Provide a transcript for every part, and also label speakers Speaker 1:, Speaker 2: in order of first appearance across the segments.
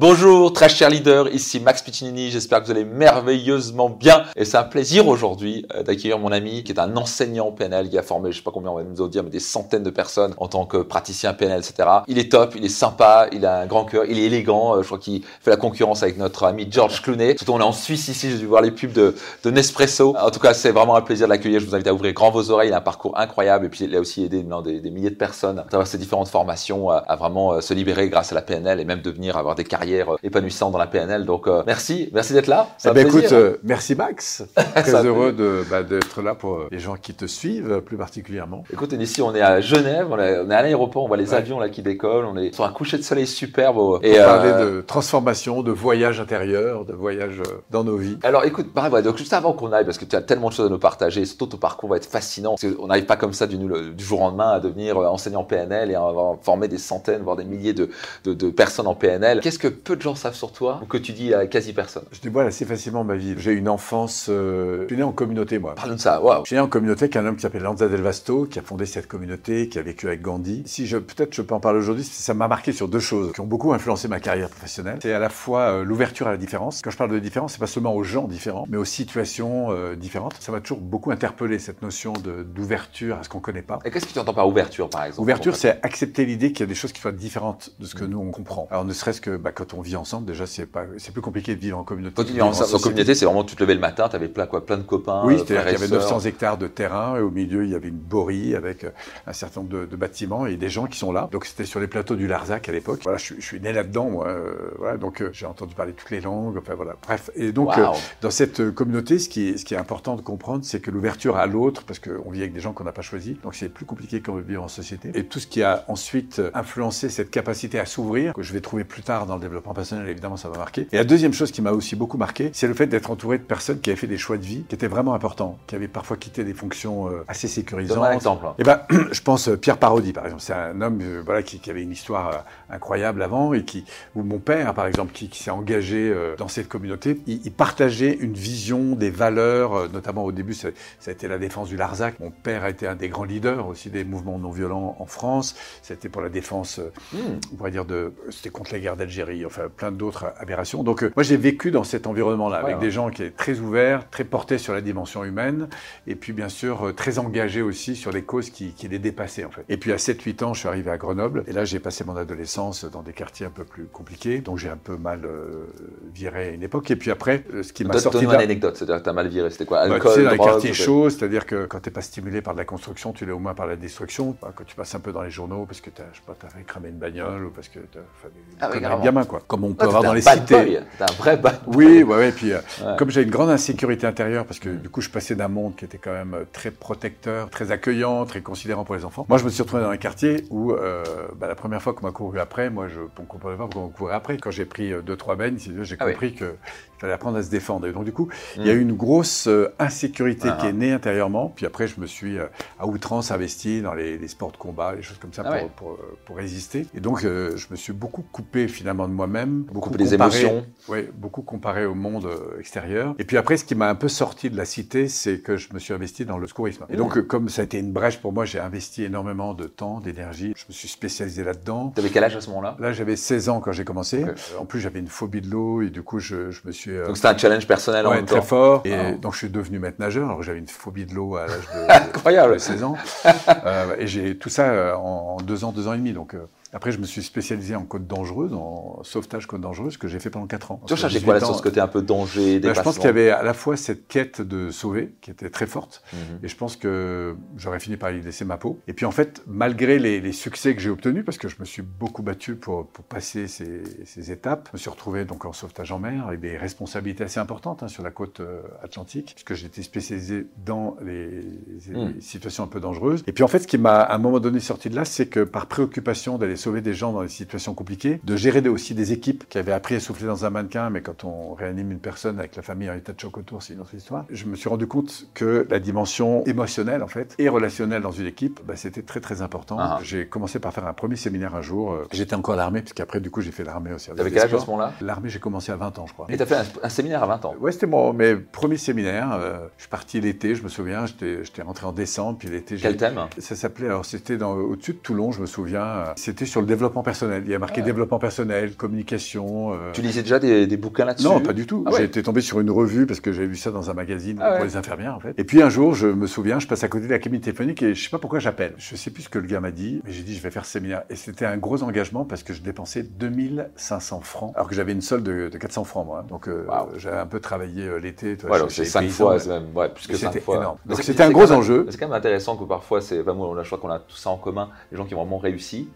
Speaker 1: Bonjour, très cher leader, ici Max Piccinini, j'espère que vous allez merveilleusement bien. Et c'est un plaisir aujourd'hui euh, d'accueillir mon ami qui est un enseignant PNL, qui a formé, je sais pas combien on va nous dire, mais des centaines de personnes en tant que praticien PNL, etc. Il est top, il est sympa, il a un grand cœur, il est élégant, euh, je crois qu'il fait la concurrence avec notre ami George Clooney. Surtout on est en Suisse ici, j'ai dû voir les pubs de, Nespresso. En tout cas, c'est vraiment un plaisir de l'accueillir, je vous invite à ouvrir grand vos oreilles, il a un parcours incroyable et puis il a aussi aidé non, des, des, milliers de personnes à travers ses différentes formations à, à vraiment euh, se libérer grâce à la PNL et même devenir, avoir des carrières épanouissantes dans la PNL. Donc euh, merci, merci d'être là.
Speaker 2: Eh ben, écoute, euh, merci Max. Très heureux de, bah, d'être là pour euh, les gens qui te suivent plus particulièrement.
Speaker 1: Écoute, ici on est à Genève, on est, on est à l'aéroport, on voit les ouais. avions là qui décollent, on est sur un coucher de soleil superbe.
Speaker 2: Et on parler de transformation, de voyage intérieur, de voyage dans nos vies.
Speaker 1: Alors écoute, bref, ouais, donc juste avant qu'on aille, parce que tu as tellement de choses à nous partager, surtout ton parcours va être fascinant. Parce on n'arrive pas comme ça du, du, jour au lendemain à devenir enseignant PNL et à former des centaines, voire des milliers de, de, de personnes en PNL. Qu'est-ce que peu de gens savent sur toi ou que tu dis à quasi personne
Speaker 2: Je dévoile assez facilement ma vie. J'ai une enfance. Euh, je suis né en communauté, moi.
Speaker 1: Parle de ça, waouh.
Speaker 2: Je suis né en communauté avec un homme qui s'appelle Lanza Del Vasto, qui a fondé cette communauté, qui a vécu avec Gandhi. Si je, peut-être je peux en parler aujourd'hui, ça m'a marqué sur deux choses qui ont beaucoup influencé ma carrière professionnelle. C'est à la fois euh, l'ouverture à la différence. Quand je parle de différence, c'est pas seulement aux gens différents, mais aux situations euh, différentes. Ça m'a toujours beaucoup interpellé, cette notion d'ouverture à ce qu'on connaît pas.
Speaker 1: Et qu'est-ce que tu entends par ouverture, par exemple
Speaker 2: Ouverture, c'est accepter l'idée qu'il y a des choses qui soient différentes de ce que mmh. nous on comprend. Alors ne serait-ce que bah, quand on vit ensemble, déjà c'est pas, c'est plus compliqué de vivre en communauté.
Speaker 1: Quand tu vis en, en, communauté, c'est vraiment tu te levais le matin, tu avais plein, quoi, plein de copains.
Speaker 2: Oui, qu'il y avait 900 hectares de terrain et au milieu il y avait une borie avec euh, un certain nombre de, de bâtiments et des gens qui sont là. Donc c'était sur les plateaux du Larzac à l'époque. Voilà, je, je, suis né là-dedans, moi. Euh, voilà, donc euh, j'ai entendu parler toutes les langues. Enfin voilà, bref. Et donc wow. dans cette communauté, ce qui est, ce qui est important de comprendre, c'est que l'ouverture à l'autre, parce qu'on vit avec des gens qu'on n'a pas choisis, donc c'est plus compliqué qu'on veut vivre en société. Et tout ce qui a ensuite influencé cette capacité à s'ouvrir, que je vais trouver plus tard dans le développement personnel, évidemment ça va marquer. Et la deuxième chose qui m'a aussi beaucoup marqué, c'est le fait d'être entouré de personnes qui avaient fait des choix de vie qui étaient vraiment importants, qui avaient parfois quitté des fonctions euh, assez sécurisantes.
Speaker 1: Donne un exemple.
Speaker 2: Et ben, je pense euh, Pierre Parodi, par exemple. C'est un homme, euh, voilà, qui, qui, avait une histoire incroyable avant et qui, ou mon père, par exemple, qui, qui s'est engagé euh, dans cette communauté. Il, il, partageait une vision des valeurs, euh, notamment au début, ça, ça, a été la défense du Larzac. Mon père a été un des grands leaders aussi des mouvements non violents en France. C'était pour la défense, mmh. on pourrait dire de, c'était contre la guerre d'Algérie, enfin plein d'autres aberrations. Donc moi j'ai vécu dans cet environnement-là avec des gens qui étaient très ouverts, très portés sur la dimension humaine, et puis bien sûr euh, très engagés aussi sur les causes qui, qui les dépassaient en fait. Et puis à 7-8 ans, je suis arrivé à Grenoble, et là j'ai passé mon adolescence dans des quartiers un peu plus compliqués, donc j'ai un peu mal euh, viré à une époque. Et puis après, euh, ce qui m'a sorti...
Speaker 1: Donne-moi une anecdote, c'est-à-dire que tu as mal viré, c'était quoi? Alcool, bah,
Speaker 2: tu sais, dans les quartiers chauds, c'est-à-dire que quand tu n'es pas stimulé par de la construction, tu l'es au moins par la destruction. Bah, quand tu passes un peu dans les journaux parce que tu as, je sais pas, as fait cramer une bagnole ou parce que tu as fait des ah, oui, gamin, quoi. Comme on peut avoir dans les cités.
Speaker 1: T'as un vrai bad
Speaker 2: Oui, ouais, ouais, et puis... Euh, Ouais. Comme j'ai une grande insécurité intérieure, parce que du coup, je passais d'un monde qui était quand même très protecteur, très accueillant, très considérant pour les enfants. Moi, je me suis retrouvé dans un quartier où, euh, bah, la première fois qu'on m'a couru après, moi, je ne comprenais pas pourquoi on courait après. Quand j'ai pris deux, trois beignes, j'ai ah compris oui. que fallait apprendre à se défendre. Et donc, du coup, mmh. il y a eu une grosse euh, insécurité ah. qui est née intérieurement. Puis après, je me suis euh, à outrance investi dans les, les, sports de combat, les choses comme ça, ah pour, ouais. pour, pour, pour, résister. Et donc, euh, je me suis beaucoup coupé finalement de moi-même.
Speaker 1: Beaucoup comparé, des émotions.
Speaker 2: Oui, beaucoup comparé au monde extérieur. Et puis après, ce qui m'a un peu sorti de la cité, c'est que je me suis investi dans le secourisme. Et donc, mmh. comme ça a été une brèche pour moi, j'ai investi énormément de temps, d'énergie. Je me suis spécialisé là-dedans.
Speaker 1: Tu avais quel âge à ce moment-là?
Speaker 2: Là, j'avais 16 ans quand j'ai commencé. Okay. En plus, j'avais une phobie de l'eau et du coup, je, je me suis
Speaker 1: donc c'était un challenge personnel
Speaker 2: ouais,
Speaker 1: en même
Speaker 2: très
Speaker 1: temps.
Speaker 2: fort. Et donc je suis devenu maître nageur. Alors j'avais une phobie de l'eau à l'âge de,
Speaker 1: Incroyable.
Speaker 2: de 16 ans. euh, et j'ai tout ça euh, en, en, deux ans, deux ans et demi. Donc euh, après, je me suis spécialisé en côte dangereuse, en sauvetage côte dangereuse, que j'ai fait pendant 4 ans.
Speaker 1: Tu recherchais quoi là sur ce côté un peu danger,
Speaker 2: ben, Je pense qu'il y avait à la fois cette quête de sauver, qui était très forte, mm -hmm. et je pense que j'aurais fini par y laisser ma peau. Et puis en fait, malgré les, les succès que j'ai obtenus, parce que je me suis beaucoup battu pour, pour passer ces, ces, étapes, je me suis retrouvé donc en sauvetage en mer, avec des responsabilités assez importantes hein, sur la côte euh, atlantique, puisque j'étais spécialisé dans les, les mm. situations un peu dangereuses. Et puis en fait, ce qui m'a à un moment donné sorti de là, c'est que par préoccupation d'aller sauver des gens dans des situations compliquées, de gérer aussi des équipes qui avaient appris à souffler dans un mannequin, mais quand on réanime une personne avec la famille en état de choc autour, c'est une autre histoire. Je me suis rendu compte que la dimension émotionnelle, en fait, et relationnelle dans une équipe, bah, c'était très très important. Ah. J'ai commencé par faire un premier séminaire un jour. J'étais encore à l'armée, puisqu'après, du coup, j'ai fait l'armée aussi.
Speaker 1: T'avais quel âge à ce moment-là?
Speaker 2: L'armée, j'ai commencé à 20 ans, je crois.
Speaker 1: Et t'as fait un, un, séminaire à 20 ans?
Speaker 2: Ouais, c'était mon mes premiers séminaires. Euh, je suis parti l'été, je me souviens. J'étais rentré en décembre, puis l'été.
Speaker 1: Quel thème?
Speaker 2: Ça s'appelait, alors c'était au-dessus de Toulon, je me souviens. C'était sur le développement personnel. Il y a marqué développement personnel, communication.
Speaker 1: Euh. Tu lisais déjà des, des bouquins là-dessus?
Speaker 2: Non, pas du tout. Ah J'ai été tombé sur une revue parce que j'avais vu ça dans un magazine ah pour les infirmières en fait. Et puis un jour, je me souviens, je passe à côté de la cabine téléphonique et je sais pas pourquoi j'appelle. Je sais plus ce que le gars m'a dit, mais j'ai dit je vais faire ce séminaire. Et c'était un gros engagement parce que je dépensais 2500 francs, alors que j'avais une solde de, 400 francs moi. Donc euh, j'avais un peu travaillé euh, l'été.
Speaker 1: Ouais, c'est 5 fois, même, ouais, plus que 5 fois.
Speaker 2: Énorme. Donc c'était un gros enjeu.
Speaker 1: C'est quand même intéressant que parfois, c'est, moi, je crois qu'on a tout ça en commun, les gens qui ont vraiment réussi.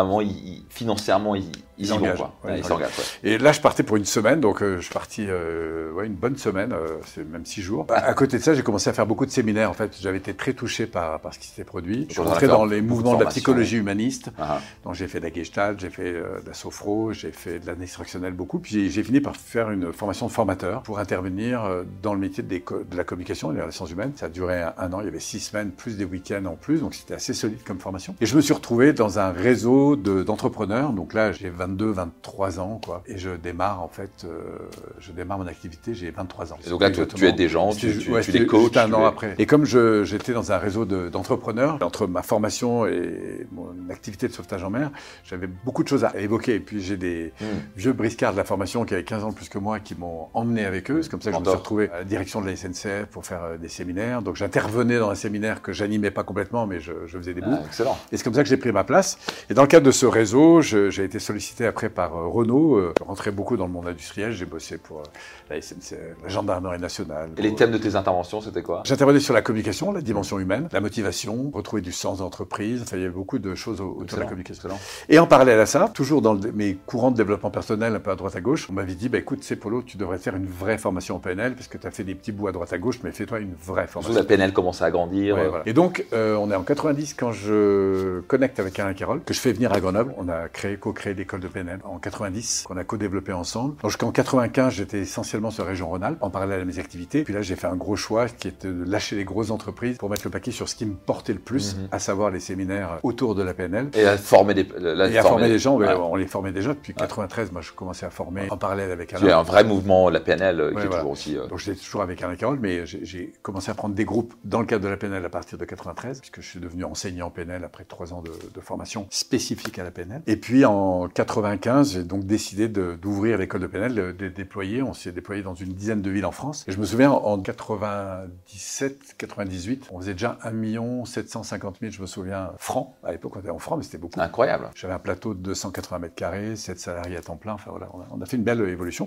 Speaker 1: Un financièrement, ils, ils, vont. ils s'engagent.
Speaker 2: Et là, je partais pour une semaine, donc euh, je suis parti euh, une bonne semaine, euh, c'est même six jours. À, côté de ça, j'ai commencé à faire beaucoup de séminaires. En fait, j'avais été très touché par, par ce qui s'était produit. Je suis rentré dans les mouvements de la psychologie humaniste. Ah. Donc, j'ai fait de la Gestalt, j'ai fait de la sophro, j'ai fait de l'analyse instructionnelle beaucoup. Puis j'ai fini par faire une formation de formateur pour intervenir dans le métier de, de la communication et des relations humaines. Ça a duré un, an. Il y avait six semaines plus des week-ends en plus, donc c'était assez solide comme formation. Et je me suis retrouvé dans un réseau d'entrepreneurs. Donc là, j'ai 22, 23 ans, quoi. Et je démarre, en fait, euh, je démarre mon activité, j'ai 23 ans.
Speaker 1: Et donc là, tu, tu aides des gens, tu, tu, tu les coaches.
Speaker 2: un an après. Et comme j'étais dans un réseau d'entrepreneurs, entre ma formation et mon activité de sauvetage en mer, j'avais beaucoup de choses à évoquer. Et puis j'ai des hmm. vieux briscards de la formation qui avaient 15 ans plus que moi qui m'ont emmené avec eux. C'est comme ça que je me suis retrouvé à la direction de la SNCF pour faire euh, des séminaires. Donc j'intervenais dans un séminaire que j'animais pas complètement, mais je, je faisais des bouts.
Speaker 1: Ah, excellent.
Speaker 2: Et c'est comme ça que j'ai pris ma place. Et dans le cadre de ce réseau, j'ai été sollicité après par euh, Renault. Euh, je rentrais beaucoup dans le monde industriel. J'ai bossé pour euh, la SNCF, la gendarmerie nationale.
Speaker 1: Et les thèmes de tes interventions, c'était quoi?
Speaker 2: J'intervenais sur la communication, la dimension humaine, la motivation, retrouver du sens d'entreprise. Enfin, il y avait beaucoup de choses autour de la communication. Et en parallèle à ça, toujours dans mes courants de développement personnel, un peu à droite à gauche, on m'avait dit, bah, écoute, c'est Polo, tu devrais faire une vraie formation en PNL, parce que tu as fait des petits bouts à droite à gauche, mais fais-toi une vraie formation.
Speaker 1: la PNL commence à grandir.
Speaker 2: Et donc, on est en 90 quand je connecte avec Alain Carole, que je fais venir à Grenoble. On a créé, co-créé l'école de PNL en 90, qu'on a co-développé ensemble. Jusqu'en 95, j'étais essentiellement sur la région Rhône-Alpes, en parallèle à mes activités. Puis là, j'ai fait un gros choix qui était de lâcher les grosses entreprises pour mettre le paquet sur ce qui me portait le plus, mhm. à savoir les séminaires autour de la PNL.
Speaker 1: Et à former des,
Speaker 2: et à former des gens. On les formait déjà depuis 93. Moi, je commençais à former en parallèle avec Alain.
Speaker 1: Il y a un vrai mouvement, la PNL, qui est toujours aussi.
Speaker 2: Euh, Donc j'étais toujours avec Alain Carole, mais j'ai commencé à prendre des groupes dans le cadre de la PNL à partir de 93, puisque je suis devenu enseignant PNL après trois ans de, de formation spécifique à la PNL. Et puis en 95, j'ai donc décidé d'ouvrir l'école de PNL, de, de déployer. On s'est déployé dans une dizaine de villes en France. Et je me souviens, en 97, 98, on faisait déjà 1 750 000, je me souviens, francs. À l'époque, on était en francs, mais c'était beaucoup.
Speaker 1: Incroyable.
Speaker 2: J'avais un plateau de 280 mètres carrés, 7 salariés à temps plein. Enfin voilà, on a, fait une belle évolution.